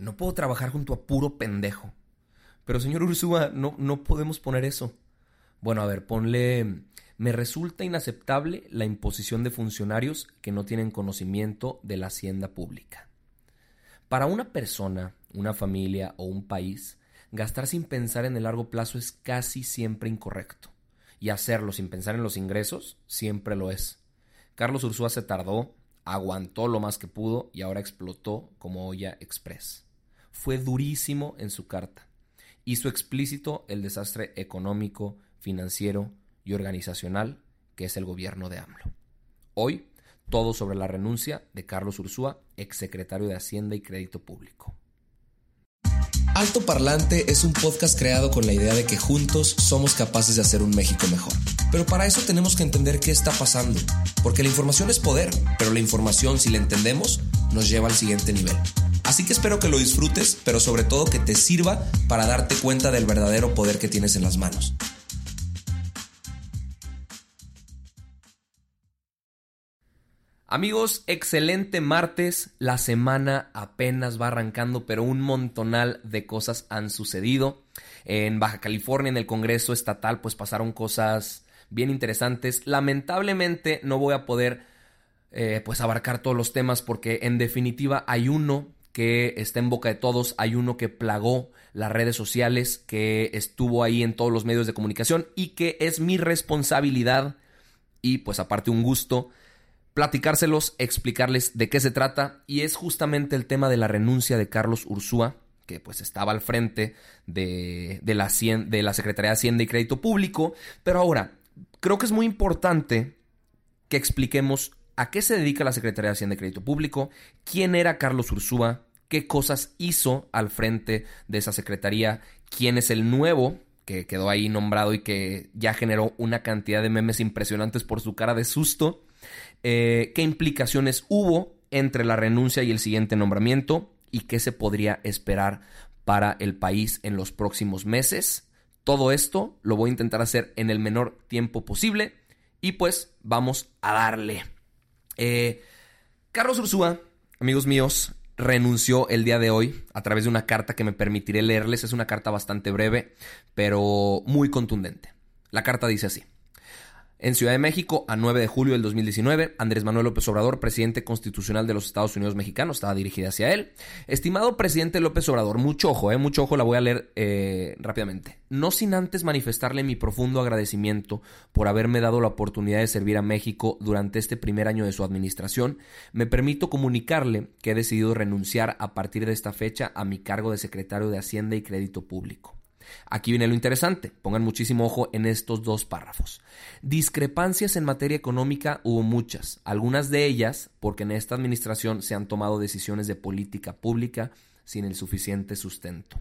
No puedo trabajar junto a puro pendejo. Pero señor Ursúa, no, no podemos poner eso. Bueno, a ver, ponle. Me resulta inaceptable la imposición de funcionarios que no tienen conocimiento de la hacienda pública. Para una persona, una familia o un país, gastar sin pensar en el largo plazo es casi siempre incorrecto. Y hacerlo sin pensar en los ingresos siempre lo es. Carlos Ursúa se tardó, aguantó lo más que pudo y ahora explotó como olla express. Fue durísimo en su carta. Hizo explícito el desastre económico, financiero y organizacional que es el gobierno de AMLO. Hoy, todo sobre la renuncia de Carlos Ursúa, exsecretario de Hacienda y Crédito Público. Alto Parlante es un podcast creado con la idea de que juntos somos capaces de hacer un México mejor. Pero para eso tenemos que entender qué está pasando, porque la información es poder, pero la información, si la entendemos, nos lleva al siguiente nivel. Así que espero que lo disfrutes, pero sobre todo que te sirva para darte cuenta del verdadero poder que tienes en las manos. Amigos, excelente martes. La semana apenas va arrancando, pero un montonal de cosas han sucedido. En Baja California, en el Congreso Estatal, pues pasaron cosas bien interesantes. Lamentablemente no voy a poder eh, pues abarcar todos los temas porque en definitiva hay uno que está en boca de todos, hay uno que plagó las redes sociales, que estuvo ahí en todos los medios de comunicación y que es mi responsabilidad y pues aparte un gusto platicárselos, explicarles de qué se trata. Y es justamente el tema de la renuncia de Carlos Ursúa, que pues estaba al frente de, de, la, de la Secretaría de Hacienda y Crédito Público, pero ahora creo que es muy importante que expliquemos a qué se dedica la Secretaría de Hacienda y Crédito Público, quién era Carlos Ursúa, qué cosas hizo al frente de esa secretaría, quién es el nuevo que quedó ahí nombrado y que ya generó una cantidad de memes impresionantes por su cara de susto eh, qué implicaciones hubo entre la renuncia y el siguiente nombramiento y qué se podría esperar para el país en los próximos meses. Todo esto lo voy a intentar hacer en el menor tiempo posible. Y pues vamos a darle. Eh, Carlos Ursúa, amigos míos, renunció el día de hoy a través de una carta que me permitiré leerles. Es una carta bastante breve, pero muy contundente. La carta dice así. En Ciudad de México, a 9 de julio del 2019, Andrés Manuel López Obrador, presidente constitucional de los Estados Unidos mexicanos, estaba dirigida hacia él. Estimado presidente López Obrador, mucho ojo, eh, mucho ojo, la voy a leer eh, rápidamente. No sin antes manifestarle mi profundo agradecimiento por haberme dado la oportunidad de servir a México durante este primer año de su administración, me permito comunicarle que he decidido renunciar a partir de esta fecha a mi cargo de secretario de Hacienda y Crédito Público. Aquí viene lo interesante, pongan muchísimo ojo en estos dos párrafos. Discrepancias en materia económica hubo muchas, algunas de ellas porque en esta administración se han tomado decisiones de política pública sin el suficiente sustento.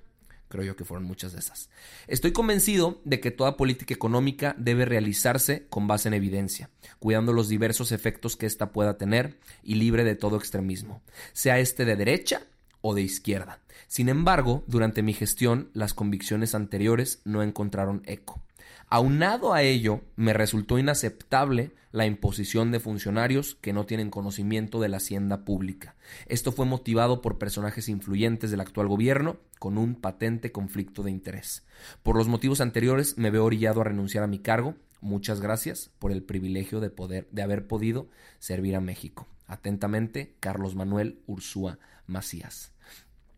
Creo yo que fueron muchas de esas. Estoy convencido de que toda política económica debe realizarse con base en evidencia, cuidando los diversos efectos que ésta pueda tener y libre de todo extremismo, sea este de derecha o de izquierda. Sin embargo, durante mi gestión, las convicciones anteriores no encontraron eco. Aunado a ello, me resultó inaceptable la imposición de funcionarios que no tienen conocimiento de la hacienda pública. Esto fue motivado por personajes influyentes del actual gobierno con un patente conflicto de interés. Por los motivos anteriores me veo orillado a renunciar a mi cargo. Muchas gracias por el privilegio de poder de haber podido servir a México. Atentamente, Carlos Manuel Ursúa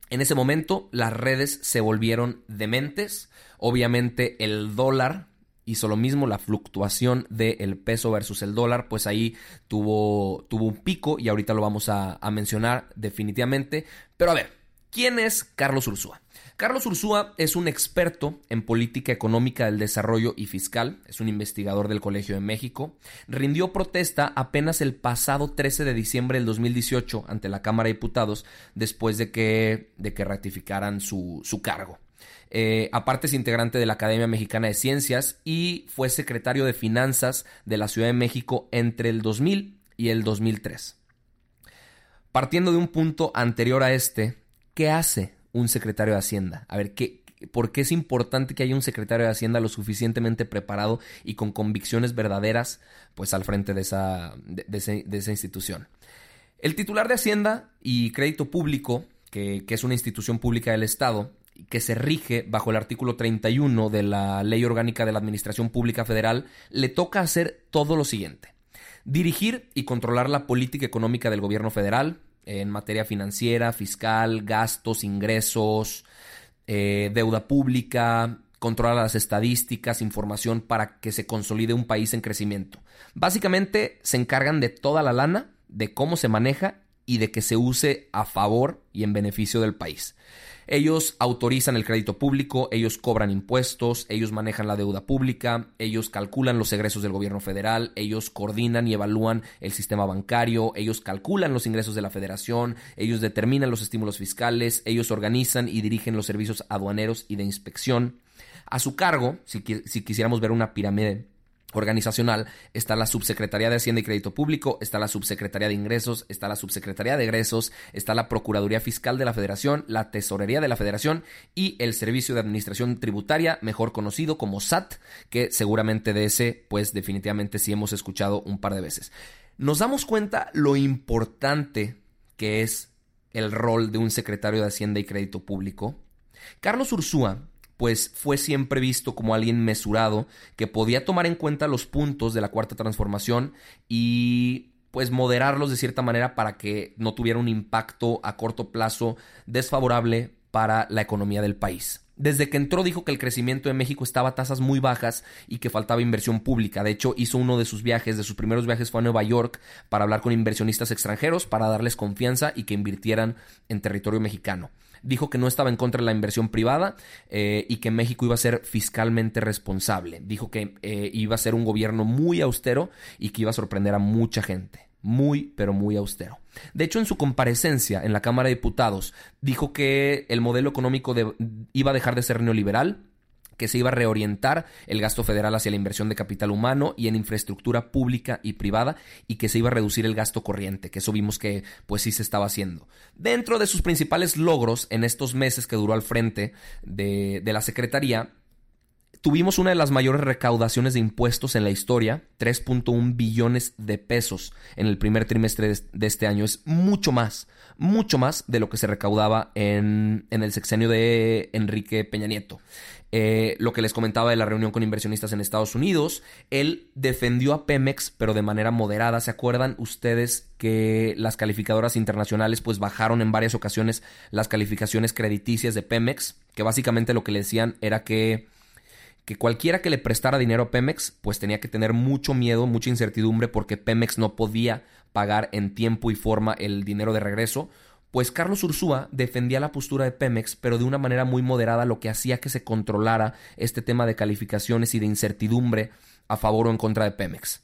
En ese momento las redes se volvieron dementes. Obviamente el dólar hizo lo mismo, la fluctuación del peso versus el dólar, pues ahí tuvo, tuvo un pico y ahorita lo vamos a, a mencionar definitivamente. Pero a ver, ¿Quién es Carlos Ursúa? Carlos Ursúa es un experto en política económica del desarrollo y fiscal, es un investigador del Colegio de México, rindió protesta apenas el pasado 13 de diciembre del 2018 ante la Cámara de Diputados después de que, de que ratificaran su, su cargo. Eh, aparte es integrante de la Academia Mexicana de Ciencias y fue secretario de Finanzas de la Ciudad de México entre el 2000 y el 2003. Partiendo de un punto anterior a este, ¿qué hace un secretario de Hacienda? A ver, ¿qué, ¿por qué es importante que haya un secretario de Hacienda lo suficientemente preparado y con convicciones verdaderas pues al frente de esa, de, esa institución? El titular de Hacienda y Crédito Público, que, que es una institución pública del Estado, que se rige bajo el artículo 31 de la Ley Orgánica de la Administración Pública Federal, le toca hacer todo lo siguiente. Dirigir y controlar la política económica del gobierno federal en materia financiera, fiscal, gastos, ingresos, eh, deuda pública, controlar las estadísticas, información para que se consolide un país en crecimiento. Básicamente se encargan de toda la lana, de cómo se maneja y de que se use a favor y en beneficio del país. Ellos autorizan el crédito público, ellos cobran impuestos, ellos manejan la deuda pública, ellos calculan los egresos del gobierno federal, ellos coordinan y evalúan el sistema bancario, ellos calculan los ingresos de la federación, ellos determinan los estímulos fiscales, ellos organizan y dirigen los servicios aduaneros y de inspección. A su cargo, si, si quisiéramos ver una pirámide organizacional está la Subsecretaría de Hacienda y Crédito Público, está la Subsecretaría de Ingresos, está la Subsecretaría de Egresos, está la Procuraduría Fiscal de la Federación, la Tesorería de la Federación y el Servicio de Administración Tributaria, mejor conocido como SAT, que seguramente de ese, pues definitivamente sí hemos escuchado un par de veces. Nos damos cuenta lo importante que es el rol de un secretario de Hacienda y Crédito Público. Carlos Ursúa pues fue siempre visto como alguien mesurado que podía tomar en cuenta los puntos de la cuarta transformación y pues moderarlos de cierta manera para que no tuviera un impacto a corto plazo desfavorable para la economía del país. Desde que entró dijo que el crecimiento de México estaba a tasas muy bajas y que faltaba inversión pública. De hecho, hizo uno de sus viajes, de sus primeros viajes fue a Nueva York para hablar con inversionistas extranjeros, para darles confianza y que invirtieran en territorio mexicano dijo que no estaba en contra de la inversión privada eh, y que México iba a ser fiscalmente responsable. Dijo que eh, iba a ser un gobierno muy austero y que iba a sorprender a mucha gente. Muy, pero muy austero. De hecho, en su comparecencia en la Cámara de Diputados, dijo que el modelo económico iba a dejar de ser neoliberal que se iba a reorientar el gasto federal hacia la inversión de capital humano y en infraestructura pública y privada y que se iba a reducir el gasto corriente, que eso vimos que pues sí se estaba haciendo. Dentro de sus principales logros en estos meses que duró al frente de, de la Secretaría, tuvimos una de las mayores recaudaciones de impuestos en la historia, 3.1 billones de pesos en el primer trimestre de este año. Es mucho más, mucho más de lo que se recaudaba en, en el sexenio de Enrique Peña Nieto. Eh, lo que les comentaba de la reunión con inversionistas en Estados Unidos. Él defendió a Pemex, pero de manera moderada. ¿Se acuerdan ustedes que las calificadoras internacionales pues bajaron en varias ocasiones las calificaciones crediticias de Pemex? Que básicamente lo que le decían era que que cualquiera que le prestara dinero a Pemex, pues tenía que tener mucho miedo, mucha incertidumbre, porque Pemex no podía pagar en tiempo y forma el dinero de regreso, pues Carlos Ursúa defendía la postura de Pemex, pero de una manera muy moderada, lo que hacía que se controlara este tema de calificaciones y de incertidumbre a favor o en contra de Pemex.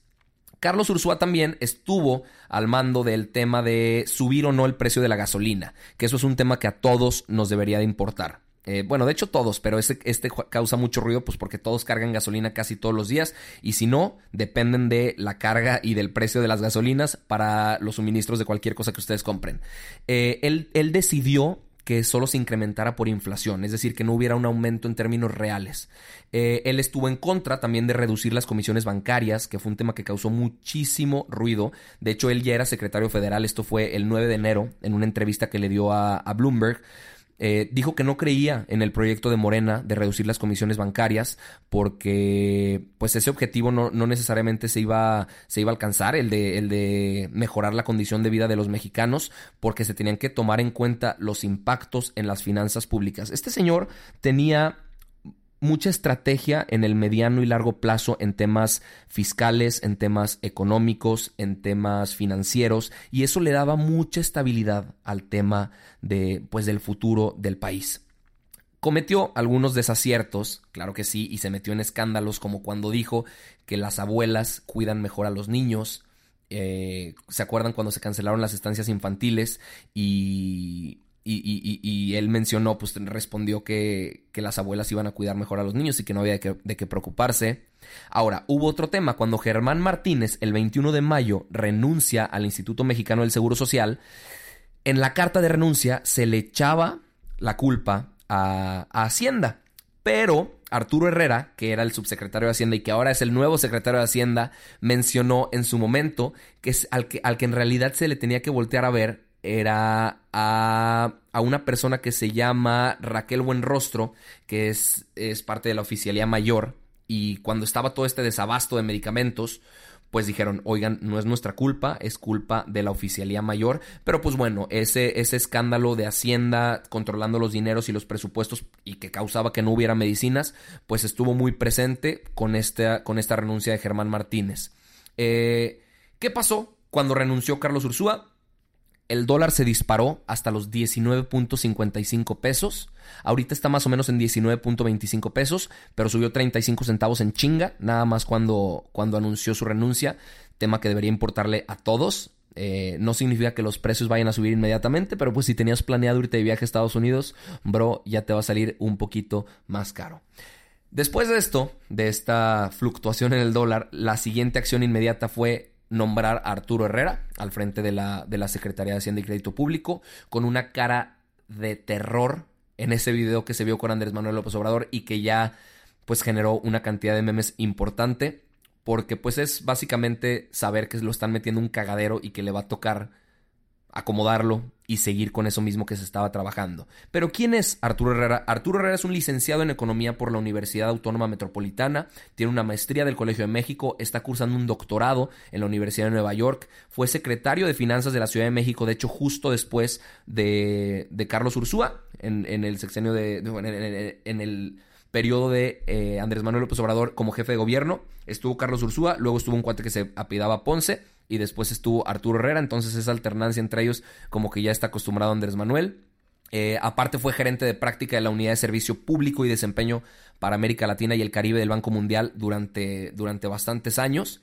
Carlos Ursúa también estuvo al mando del tema de subir o no el precio de la gasolina, que eso es un tema que a todos nos debería de importar. Eh, bueno, de hecho todos, pero este, causa mucho ruido pues porque todos cargan gasolina casi todos los días y si no, dependen de la carga y del precio de las gasolinas para los suministros de cualquier cosa que ustedes compren. Eh, él, decidió que solo se incrementara por inflación, es decir, que no hubiera un aumento en términos reales. Eh, él estuvo en contra también de reducir las comisiones bancarias, que fue un tema que causó muchísimo ruido. De hecho, él ya era secretario federal, esto fue el 9 de enero, en una entrevista que le dio a Bloomberg. Eh, dijo que no creía en el proyecto de Morena de reducir las comisiones bancarias porque pues ese objetivo no, necesariamente se iba, se iba a alcanzar, el de, el de mejorar la condición de vida de los mexicanos, porque se tenían que tomar en cuenta los impactos en las finanzas públicas. Este señor tenía mucha estrategia en el mediano y largo plazo en temas fiscales, en temas económicos, en temas financieros y eso le daba mucha estabilidad al tema de pues del futuro del país. Cometió algunos desaciertos, claro que sí, y se metió en escándalos como cuando dijo que las abuelas cuidan mejor a los niños. Eh, ¿Se acuerdan cuando se cancelaron las estancias infantiles y y, él mencionó, pues respondió que, las abuelas iban a cuidar mejor a los niños y que no había de qué, preocuparse. Ahora, hubo otro tema, cuando Germán Martínez el 21 de mayo renuncia al Instituto Mexicano del Seguro Social, en la carta de renuncia se le echaba la culpa a, Hacienda, pero Arturo Herrera, que era el subsecretario de Hacienda y que ahora es el nuevo secretario de Hacienda, mencionó en su momento que es al que, al que en realidad se le tenía que voltear a ver era a, una persona que se llama Raquel Buenrostro, que es, es parte de la oficialía mayor, y cuando estaba todo este desabasto de medicamentos, pues dijeron, oigan, no es nuestra culpa, es culpa de la oficialía mayor, pero pues bueno, ese, ese escándalo de Hacienda controlando los dineros y los presupuestos y que causaba que no hubiera medicinas, pues estuvo muy presente con esta, con esta renuncia de Germán Martínez. Eh, ¿Qué pasó cuando renunció Carlos Ursúa? El dólar se disparó hasta los 19.55 pesos. Ahorita está más o menos en 19.25 pesos, pero subió 35 centavos en chinga, nada más cuando, cuando anunció su renuncia, tema que debería importarle a todos. Eh, no significa que los precios vayan a subir inmediatamente, pero pues si tenías planeado irte de viaje a Estados Unidos, bro, ya te va a salir un poquito más caro. Después de esto, de esta fluctuación en el dólar, la siguiente acción inmediata fue nombrar a Arturo Herrera al frente de la, de la Secretaría de Hacienda y Crédito Público con una cara de terror en ese video que se vio con Andrés Manuel López Obrador y que ya pues generó una cantidad de memes importante porque pues es básicamente saber que lo están metiendo un cagadero y que le va a tocar acomodarlo y seguir con eso mismo que se estaba trabajando. Pero ¿quién es Arturo Herrera? Arturo Herrera es un licenciado en Economía por la Universidad Autónoma Metropolitana, tiene una maestría del Colegio de México, está cursando un doctorado en la Universidad de Nueva York, fue secretario de Finanzas de la Ciudad de México, de hecho justo después de, Carlos Ursúa, en, el sexenio de... en, el periodo de eh, Andrés Manuel López Obrador como jefe de gobierno, estuvo Carlos Ursúa, luego estuvo un cuate que se apidaba Ponce, y después estuvo Arturo Herrera, entonces esa alternancia entre ellos como que ya está acostumbrado Andrés Manuel. Eh, aparte fue gerente de práctica de la Unidad de Servicio Público y Desempeño para América Latina y el Caribe del Banco Mundial durante, durante bastantes años.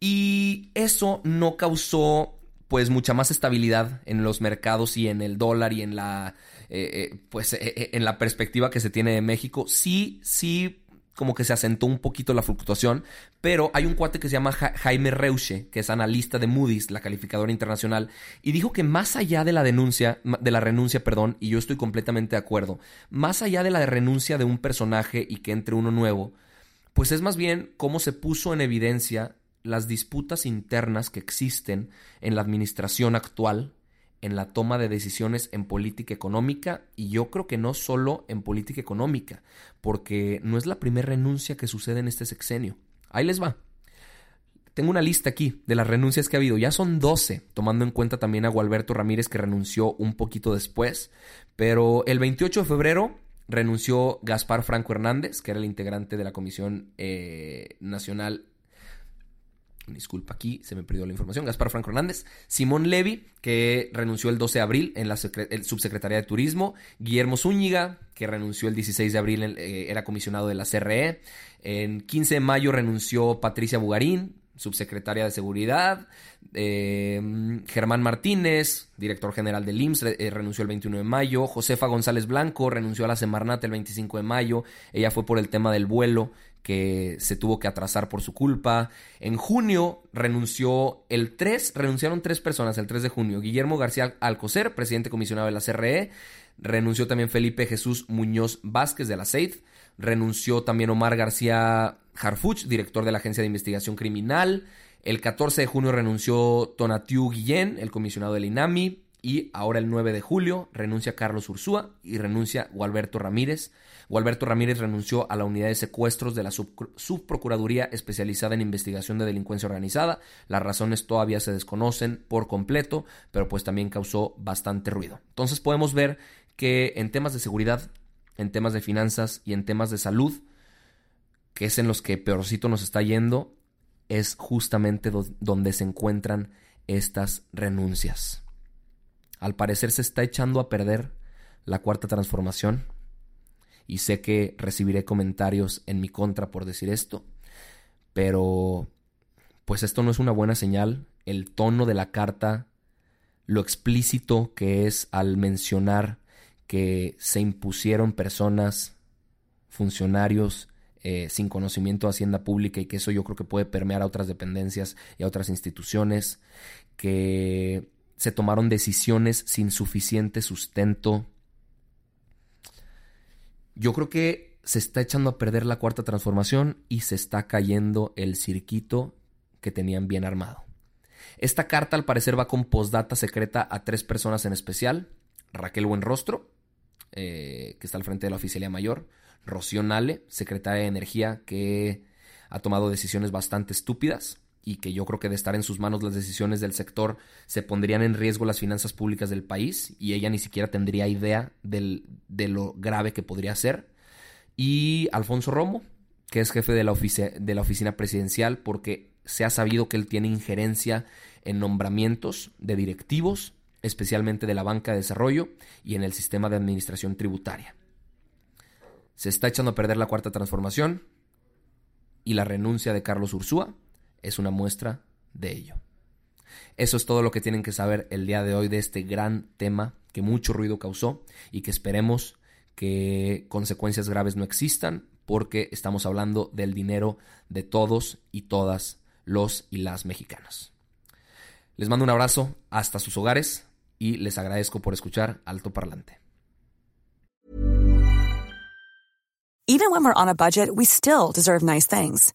Y eso no causó pues mucha más estabilidad en los mercados y en el dólar y en la eh, eh, pues en la perspectiva que se tiene de México. Sí, sí como que se asentó un poquito la fluctuación, pero hay un cuate que se llama Jaime Reuche, que es analista de Moody's, la calificadora internacional, y dijo que más allá de la denuncia, de la renuncia, perdón, y yo estoy completamente de acuerdo, más allá de la renuncia de un personaje y que entre uno nuevo, pues es más bien cómo se puso en evidencia las disputas internas que existen en la administración actual en la toma de decisiones en política económica y yo creo que no solo en política económica, porque no es la primera renuncia que sucede en este sexenio. Ahí les va. Tengo una lista aquí de las renuncias que ha habido. Ya son 12, tomando en cuenta también a Gualberto Ramírez que renunció un poquito después. Pero el 28 de febrero renunció Gaspar Franco Hernández, que era el integrante de la Comisión eh, Nacional disculpa aquí, se me perdió la información, Gaspar Franco Hernández, Simón Levy, que renunció el 12 de abril en la subsecretaría de Turismo, Guillermo Zúñiga, que renunció el 16 de abril, eh, era comisionado de la CRE, en 15 de mayo renunció Patricia Bugarín, subsecretaria de Seguridad, eh, Germán Martínez, director general del IMSS, eh, renunció el 21 de mayo, Josefa González Blanco renunció a la Semarnat el 25 de mayo, ella fue por el tema del vuelo que se tuvo que atrasar por su culpa. En junio renunció el 3, renunciaron tres personas el 3 de junio. Guillermo García Alcocer, presidente comisionado de la CRE. Renunció también Felipe Jesús Muñoz Vázquez de la SEID. Renunció también Omar García Harfuch, director de la Agencia de Investigación Criminal. El 14 de junio renunció Tonatiu Guillén, el comisionado del INAMI. Y ahora el 9 de julio renuncia Carlos Ursúa y renuncia Gualberto Ramírez. Gualberto Ramírez renunció a la unidad de secuestros de la subprocuraduría especializada en investigación de delincuencia organizada. Las razones todavía se desconocen por completo, pero pues también causó bastante ruido. Entonces podemos ver que en temas de seguridad en temas de finanzas y en temas de salud, que es en los que peorcito nos está yendo, es justamente donde se encuentran estas renuncias. Al parecer se está echando a perder la cuarta transformación y sé que recibiré comentarios en mi contra por decir esto, pero pues esto no es una buena señal. El tono de la carta, lo explícito que es al mencionar que se impusieron personas, funcionarios, eh, sin conocimiento de Hacienda Pública y que eso yo creo que puede permear a otras dependencias y a otras instituciones, que se tomaron decisiones sin suficiente sustento. Yo creo que se está echando a perder la cuarta transformación y se está cayendo el cirquito que tenían bien armado. Esta carta al parecer va con postdata secreta a tres personas en especial. Raquel Buenrostro, eh, que está al frente de la Oficialía Mayor, Rocío Nale, secretaria de Energía, que ha tomado decisiones bastante estúpidas y que yo creo que de estar en sus manos las decisiones del sector se pondrían en riesgo las finanzas públicas del país y ella ni siquiera tendría idea de lo grave que podría ser. Y Alfonso Romo, que es jefe de la, de la oficina presidencial porque se ha sabido que él tiene injerencia en nombramientos de directivos, especialmente de la banca de desarrollo y en el sistema de administración tributaria. Se está echando a perder la cuarta transformación y la renuncia de Carlos Ursúa es una muestra de ello. Eso es todo lo que tienen que saber el día de hoy de este gran tema que mucho ruido causó y que esperemos que consecuencias graves no existan porque estamos hablando del dinero de todos y todas los y las mexicanas. Les mando un abrazo hasta sus hogares y les agradezco por escuchar Alto Parlante. Even when we're on a budget, we still deserve nice things.